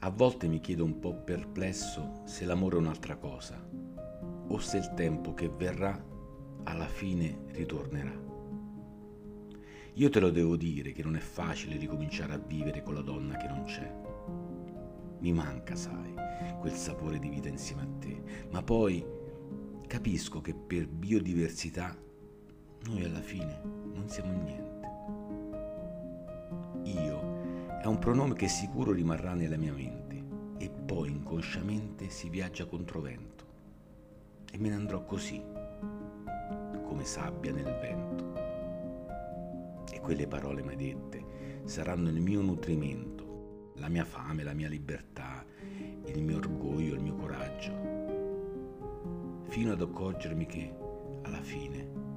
A volte mi chiedo un po' perplesso se l'amore è un'altra cosa o se il tempo che verrà alla fine ritornerà. Io te lo devo dire che non è facile ricominciare a vivere con la donna che non c'è. Mi manca, sai, quel sapore di vita insieme a te, ma poi capisco che per biodiversità noi alla fine non siamo niente. Un pronome che sicuro rimarrà nella mia mente e poi inconsciamente si viaggia contro vento. E me ne andrò così, come sabbia nel vento. Quelle parole mai dette saranno il mio nutrimento, la mia fame, la mia libertà, il mio orgoglio, il mio coraggio, fino ad accorgermi che alla fine